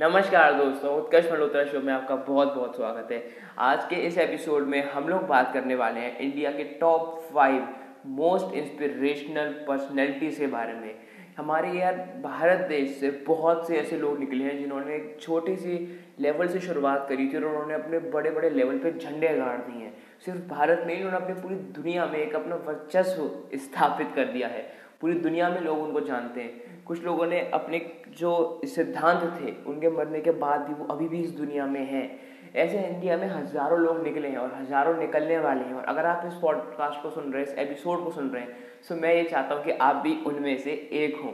नमस्कार दोस्तों, उत्कर्ष मल्होत्रा शो में आपका बहुत बहुत स्वागत है। आज के इस एपिसोड में हम लोग बात करने वाले हैं इंडिया के top five most inspirational personality के बारे में। हमारे यार भारत देश से बहुत से ऐसे लोग निकले हैं जिन्होंने एक छोटी सी लेवल से शुरुआत करी थी और उन्होंने अपने बड़े बड़े लेवल पे झंडे गाड़ दिए हैं। सिर्फ़ भारत में ही उन्होंने अपनी पूरी दुनिया में एक अपना वर्चस्व स्थापित कर दिया है। पूरी दुनिया में लोग उनको जानते हैं। कुछ लोगों ने अपने जो सिद्धांत थे उनके मरने के बाद भी वो अभी भी इस दुनिया में हैं। ऐसे इंडिया में हज़ारों लोग निकले हैं और हज़ारों निकलने वाले हैं। और अगर आप इस पॉडकास्ट को सुन रहे हैं इस एपिसोड को सुन रहे हैं सो मैं ये चाहता हूँ कि आप भी उनमें से एक हों।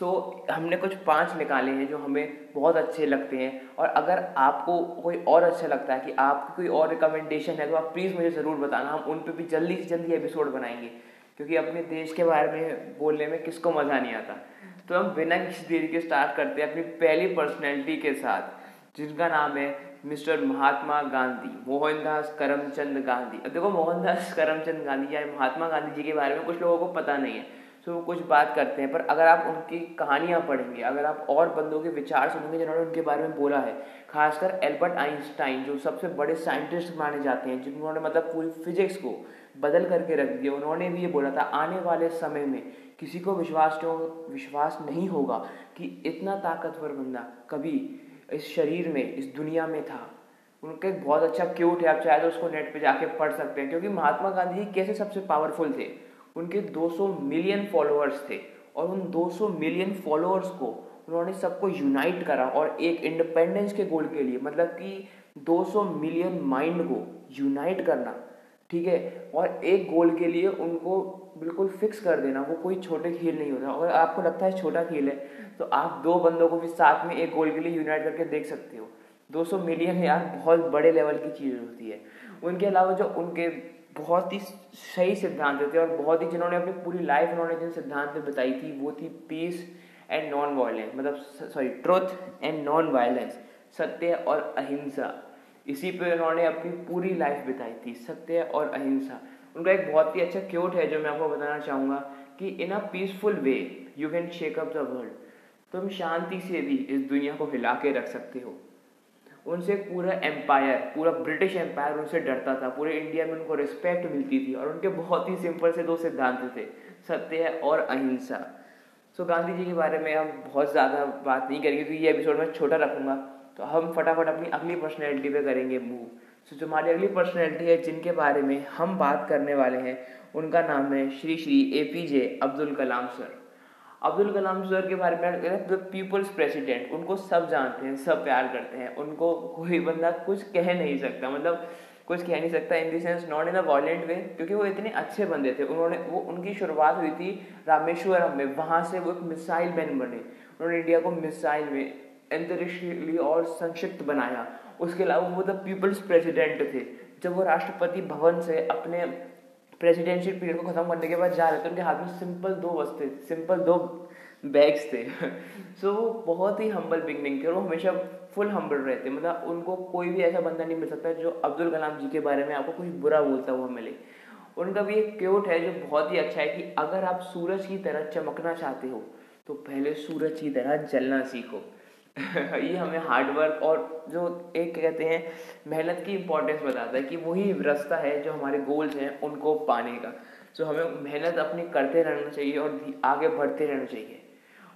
सो so, हमने कुछ पाँच निकाले हैं जो हमें बहुत अच्छे लगते हैं। और अगर आपको कोई और अच्छा लगता है कि आपकी कोई और रिकमेंडेशन है तो आप प्लीज़ मुझे ज़रूर बताना। हम उन पर भी जल्दी से जल्दी एपिसोड बनाएँगे। क्योंकि अपने देश के बारे में बोलने में किसको मज़ा नहीं आता। तो हम बिना किसी देरी के स्टार्ट करते हैं अपनी पहली पर्सनैलिटी के साथ, जिनका नाम है मिस्टर महात्मा गांधी, मोहनदास करमचंद गांधी। अब देखो, मोहनदास करमचंद गांधी या महात्मा गांधी जी के बारे में कुछ लोगों को पता नहीं है तो वो कुछ बात करते हैं। पर अगर आप उनकी कहानियाँ पढ़ेंगे, अगर आप और बंदों के विचार सुनेंगे जिन्होंने उनके बारे में बोला है, खासकर एल्बर्ट आइंस्टाइन, जो सबसे बड़े साइंटिस्ट माने जाते हैं, जिन्होंने मतलब पूरी फिजिक्स को बदल करके रख दिया। उन्होंने भी ये बोला था, आने वाले समय में किसी को विश्वास विश्वास नहीं होगा कि इतना ताकतवर बंदा कभी इस शरीर में, इस दुनिया में था। उनका एक बहुत अच्छा क्यूट है, आप चाहे तो उसको नेट पे जाके पढ़ सकते हैं, क्योंकि महात्मा गांधी कैसे सबसे पावरफुल थे? उनके 200 मिलियन फॉलोअर्स थे और उन 200 मिलियन फॉलोअर्स को उन्होंने सबको यूनाइट करा और एक इंडिपेंडेंस के गोल के लिए मतलब कि 200 मिलियन माइंड को यूनाइट करना। ठीक है? और एक गोल के लिए उनको बिल्कुल फिक्स कर देना, वो कोई छोटे खेल नहीं होता। अगर आपको लगता है छोटा खेल है तो आप दो बंदों को भी साथ में एक गोल के लिए यूनाइट करके देख सकते हो। 200 मिलियन यार बहुत बड़े लेवल की चीज़ होती है। उनके अलावा जो उनके बहुत ही सही सिद्धांत थे और बहुत ही जिन्होंने अपनी पूरी लाइफ उन्होंने जिन सिद्धांत बताई थी, वो थी पीस एंड नॉन वायलेंस मतलब sorry truth and non violence सत्य और अहिंसा। इसी पे उन्होंने अपनी पूरी लाइफ बिताई थी सत्य और अहिंसा। उनका एक बहुत ही अच्छा क्योट है जो मैं आपको बताना चाहूँगा कि in a peaceful way you can shake up the world तुम शांति से भी इस दुनिया को हिला के रख सकते हो। उनसे पूरा एम्पायर पूरा ब्रिटिश एम्पायर उनसे डरता था। पूरे इंडिया में उनको रिस्पेक्ट मिलती थी और उनके बहुत ही सिंपल से दो सिद्धांत थे सत्य और अहिंसा। सो so, गांधी जी के बारे में हम बहुत ज़्यादा बात नहीं करेंगे क्योंकि ये एपिसोड में छोटा रखूँगा। तो हम फटाफट अपनी अगली पर्सनैलिटी पे करेंगे मूव सो जो हमारी अगली पर्सनैलिटी है, जिनके बारे में हम बात करने वाले हैं, उनका नाम है Shri Shri A P J Abdul Kalam sir Abdul Kalam sir के बारे में द पीपल्स प्रेसिडेंट उनको सब जानते हैं, सब प्यार करते हैं, उनको कोई बंदा कुछ कह नहीं सकता मतलब कुछ कह नहीं सकता in the sense not in a violent way क्योंकि वो इतने अच्छे बंदे थे, उन्होंने, वो, उनकी शुरुआत हुई थी रामेश्वरम में, वहाँ से वो एक मिसाइल मैन बने, उन्होंने इंडिया को मिसाइल में अंतरिक्ष और संक्षिप्त बनाया। उसके अलावा वो द पीपल्स प्रेसिडेंट थे। जब वो राष्ट्रपति भवन से अपने प्रेसिडेंशियल पीरियड को खत्म करने के बाद जा रहे थे उनके हाथ में सिंपल दो वस्ते सिंपल दो बैग्स थे। सो so, वो बहुत ही हम्बल बिगनिंग थे और वो हमेशा फुल हम्बल रहते मतलब उनको कोई भी ऐसा बंदा नहीं मिल सकता जो अब्दुल कलाम जी के बारे में आपको कुछ बुरा बोलता हुआ मिले। उनका भी एक क्योट है जो बहुत ही अच्छा है कि अगर आप सूरज की तरह चमकना चाहते हो तो पहले सूरज की तरह जलना सीखो। ये हमें हार्डवर्क और जो एक कहते हैं मेहनत की इम्पोर्टेंस बताता है कि वही रास्ता है जो हमारे गोल्स हैं उनको पाने का। सो so, हमें मेहनत अपनी करते रहना चाहिए और आगे बढ़ते रहना चाहिए।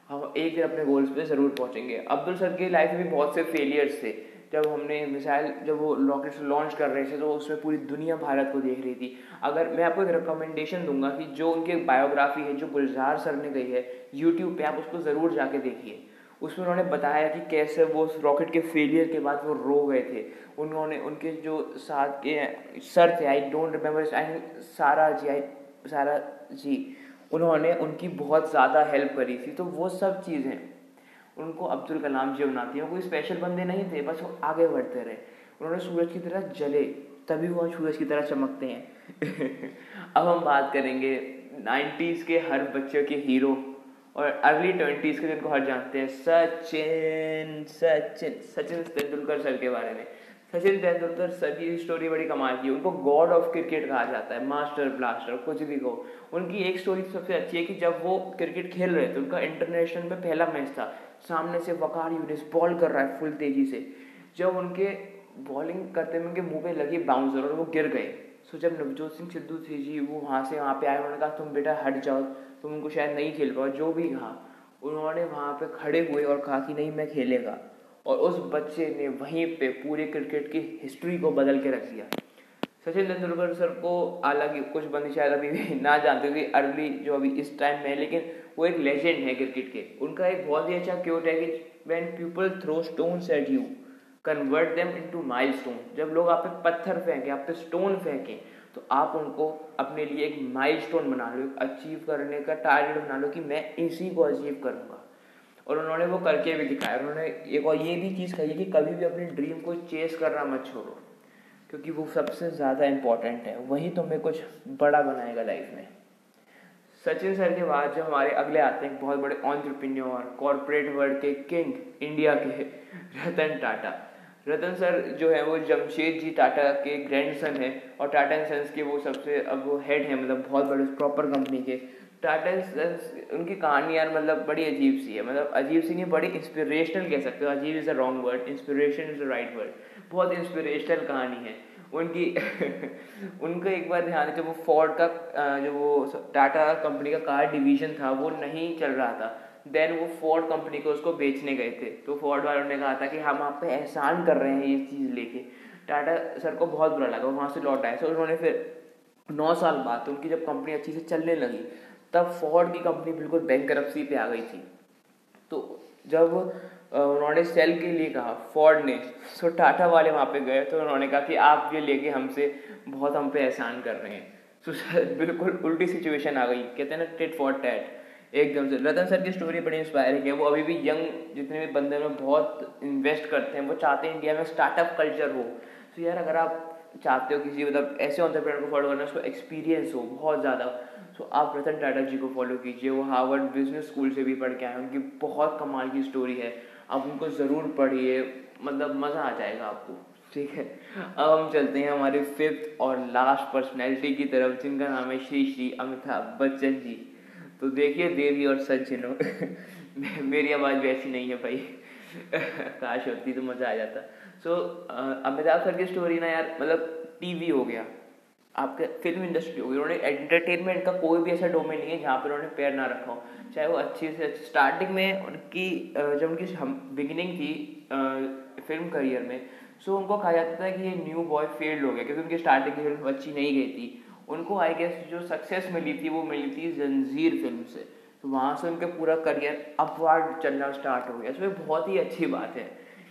हम एक दिन अपने गोल्स पे ज़रूर पहुँचेंगे। अब्दुल सर की लाइफ में बहुत से फेलियर्स थे। जब हमने मिसाइल जब वो रॉकेट लॉन्च कर रहे थे तो उसमें पूरी दुनिया भारत को देख रही थी। अगर मैं आपको एक रिकमेंडेशन दूँगा कि जो उनकी बायोग्राफी है जो गुलजार सर ने गई है यूट्यूब पे आप उसको ज़रूर जाके देखिए। उसमें उन्होंने बताया कि कैसे वो रॉकेट के फेलियर के बाद वो रो गए थे। उन्होंने, उनके जो साथ के सर थे आई डोंट रिमेम्बर आई सारा जी आई सारा जी, उन्होंने उनकी बहुत ज़्यादा हेल्प करी थी। तो वो सब चीज़ें उनको अब्दुल कलाम जी बनाती हैं। कोई स्पेशल बंदे नहीं थे, बस वो आगे बढ़ते रहे। उन्होंने सूरज की तरह जले, तभी वो सूरज की तरह चमकते हैं। अब हम बात करेंगे नाइन्टीज़ के हर बच्चे के हीरो और अर्ली ट्वेंटीज़ के जिनको हर जानते हैं सचिन सचिन सचिन तेंदुलकर सर के बारे में। सचिन तेंदुलकर सर की स्टोरी बड़ी कमाल की उनको गॉड ऑफ़ क्रिकेट कहा जाता है मास्टर ब्लास्टर कुछ भी कहो। उनकी एक स्टोरी सबसे अच्छी है कि जब वो क्रिकेट खेल रहे थे, उनका इंटरनेशनल में पहला मैच था। सामने से वकार यूनिस बॉल कर रहा है फुल तेज़ी से। जब उनके बॉलिंग करते में उनके मुँह पे लगी बाउंसर और वो गिर गए। सो जब नवजोत सिंह सिद्धू थे जी, वो वहाँ से वहाँ पे आए, उन्होंने कहा, तुम बेटा हट जाओ, तुम उनको शायद नहीं खेल पाओ। जो भी कहा, उन्होंने वहाँ पे खड़े हुए और कहा कि, नहीं, मैं खेलेगा। और उस बच्चे ने वहीं पे पूरे क्रिकेट की हिस्ट्री को बदल के रख दिया। सचिन तेंदुलकर सर को हालाँकि कुछ बंदे शायद अभी भी ना जानते कि अर्ली जो अभी इस टाइम में है, लेकिन वो एक लेजेंड है क्रिकेट के। उनका एक बहुत ही अच्छा क्योट है कि when people throw stones at you convert them into milestone जब लोग आप पे पत्थर फेंकें, आप पे स्टोन फेंकें तो आप उनको अपने लिए एक माइलस्टोन बना लो अचीव करने का टारगेट बना लो कि मैं इसी को अचीव करूँगा। और उन्होंने वो करके भी दिखाया। उन्होंने एक और ये भी चीज़ कही कि कभी भी अपनी ड्रीम को चेस करना मत छोड़ो, क्योंकि वो सबसे ज़्यादा इम्पोर्टेंट है। वही तुम्हें कुछ बड़ा बनाएगा लाइफ में। सचिन सर के बाद जो हमारे अगले आते हैं, बहुत बड़े ऑन्टरप्रीन्योर कॉरपोरेट वर्ल्ड के किंग इंडिया के रतन टाटा। रतन सर जो है वो जमशेद जी टाटा के ग्रैंड सन है और टाटा एंड सन्स के वो सबसे अब वो हेड है मतलब बहुत बड़े प्रॉपर कंपनी के। टाटा एंड सन्स, उनकी कहानी यार मतलब बड़ी अजीब सी है। मतलब अजीब सी नहीं, बड़ी इंस्पिरेशनल कह सकते हो। अजीब is a wrong word inspiration is a right word बहुत इंस्पिरेशनल कहानी है। उनकी उनका एक बार ध्यान है जब वो फोर्ड का जो वो टाटा कंपनी का कार डिवीज़न था, वो नहीं चल रहा था। देन वो फोर्ड कंपनी को उसको बेचने गए थे। तो फोर्ड वालों ने कहा था कि हम आप पे एहसान कर रहे हैं ये चीज़ लेके। टाटा सर को बहुत बुरा लगा वहाँ से लौट आए। तो उन्होंने फिर नौ साल बाद उनकी जब कंपनी अच्छी से चलने लगी, तब फोर्ड की कंपनी बिल्कुल बैंक पे आ गई थी। तो जब उन्होंने सेल के लिए कहा फोर्ड ने सो टाटा वाले वहाँ पे गए। तो उन्होंने कहा कि आप ये लेके हमसे बहुत हम पे एहसान कर रहे हैं। तो बिल्कुल उल्टी सिचुएशन आ गई। कहते हैं ना टिट फॉर टैट एकदम से। रतन सर की स्टोरी बड़ी इंस्पायरिंग है। वो अभी भी यंग जितने भी बंदे में बहुत इन्वेस्ट करते हैं। वो चाहते हैं इंडिया में स्टार्टअप कल्चर हो। तो यार, अगर आप चाहते हो किसी मतलब ऐसे ऑन्टरप्रेनर को फॉलो करना, उसको एक्सपीरियंस हो बहुत ज़्यादा। तो आप रतन टाटा जी को फॉलो कीजिए। वो हार्वर्ड बिज़नेस स्कूल से भी पढ़ के आए उनकी बहुत कमाल की स्टोरी है। आप उनको ज़रूर पढ़िए। मतलब मज़ा आ जाएगा आपको। ठीक है। अब हम चलते हैं हमारे फिफ्थ और लास्ट पर्सनैलिटी की तरफ़, जिनका नाम है श्री श्री अमिताभ बच्चन जी। तो देखिए देवी और सज्जनो मेरी आवाज़ वैसी नहीं है भाई। काश होती तो मज़ा आ जाता। सो अमिताभ सर की स्टोरी ना यार मतलब टीवी हो गया। आपके फ़िल्म इंडस्ट्री हो गई। उन्होंने एंटरटेनमेंट का कोई भी ऐसा डोमेन नहीं है जहाँ पर उन्होंने पैर ना रखा हो। चाहे वो अच्छी से अच्छी स्टार्टिंग में उनकी जब उनकी हम बिगिनिंग थी फ़िल्म करियर में सो उनको कहा जाता था कि ये न्यू बॉय फेल्ड हो गया, क्योंकि उनकी स्टार्टिंग की फ़िल्म अच्छी नहीं गई थी। उनको आई गेस जो सक्सेस मिली थी, वो मिली थी जंजीर फ़िल्म से। तो वहाँ से उनका पूरा करियर अपवार्ड चलना स्टार्ट हो गया। तो ये बहुत ही अच्छी बात है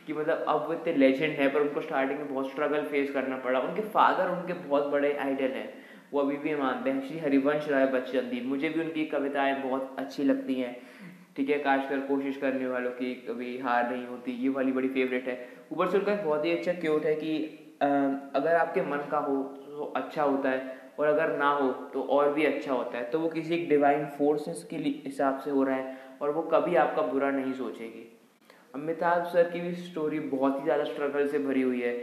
कि मतलब अब वो इतने लेजेंड है, पर उनको स्टार्टिंग में बहुत स्ट्रगल फेस करना पड़ा। उनके फादर उनके बहुत बड़े आइडल हैं। वो अभी भी मानते हैं। श्री हरिवंश राय बच्चन दी। मुझे भी उनकी कविताएँ बहुत अच्छी लगती हैं। ठीक है खासकर कोशिश करने वालों की कभी हार नहीं होती। ये वाली बड़ी फेवरेट है। ऊपर से उनका बहुत ही अच्छा क्योट है कि अगर आपके मन का हो तो अच्छा होता है। और अगर ना हो तो और भी अच्छा होता है। तो वो किसी एक डिवाइन फोर्सेस के हिसाब से हो रहा है और वो कभी आपका बुरा नहीं सोचेगी। अमिताभ सर की भी स्टोरी बहुत ही ज़्यादा स्ट्रगल से भरी हुई है।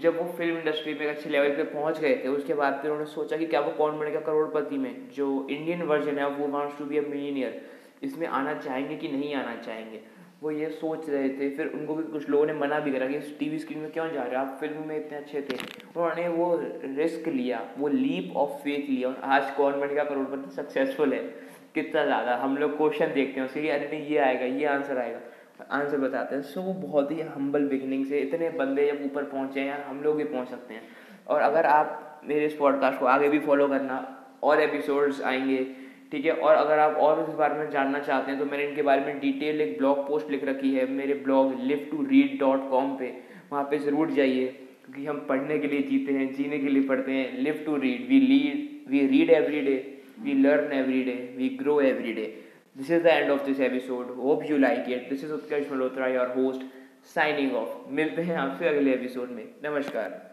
जब वो फ़िल्म इंडस्ट्री में अच्छे लेवल पे पहुँच गए थे, उसके बाद फिर उन्होंने सोचा कि क्या वो कौन बनेगा करोड़पति में? जो इंडियन वर्जन है, वो wants to be a millionaire इसमें आना चाहेंगे कि नहीं आना चाहेंगे? वो ये सोच रहे थे, फिर उनको भी कुछ लोगों ने मना भी करा कि टीवी स्क्रीन में क्यों जा रहे हो? आप फ़िल्म में इतने अच्छे थे। उन्होंने वो रिस्क लिया, वो लीप ऑफ़ फेथ लिया। और आज कौन बनेगा करोड़पति सक्सेसफुल है। कितना ज़्यादा। हम लोग क्वेश्चन देखते हैं उसके लिए, अरे नहीं, ये आएगा, ये आंसर आएगा। आंसर बताते हैं। सो वो बहुत ही हम्बल बिगनिंग से इतने बंदे जब ऊपर पहुँचे हैं, हम लोग भी पहुँच सकते हैं। और अगर आप मेरे इस पॉडकास्ट को आगे भी फॉलो करना, और एपिसोड्स आएँगे ठीक है? और अगर आप और इस बारे में जानना चाहते हैं तो मैंने इनके बारे में डिटेल एक ब्लॉग पोस्ट लिख रखी है, मेरे blog live to read dot com पर वहाँ पर ज़रूर जाइए, क्योंकि हम पढ़ने के लिए जीते हैं, जीने के लिए पढ़ते हैं। Live to read we lead we read every day we learn every day we grow every day this is the end of this episode hope you like it this is Utkarsh Malhotra your host signing off मिलते हैं आपसे अगले episode में। नमस्कार।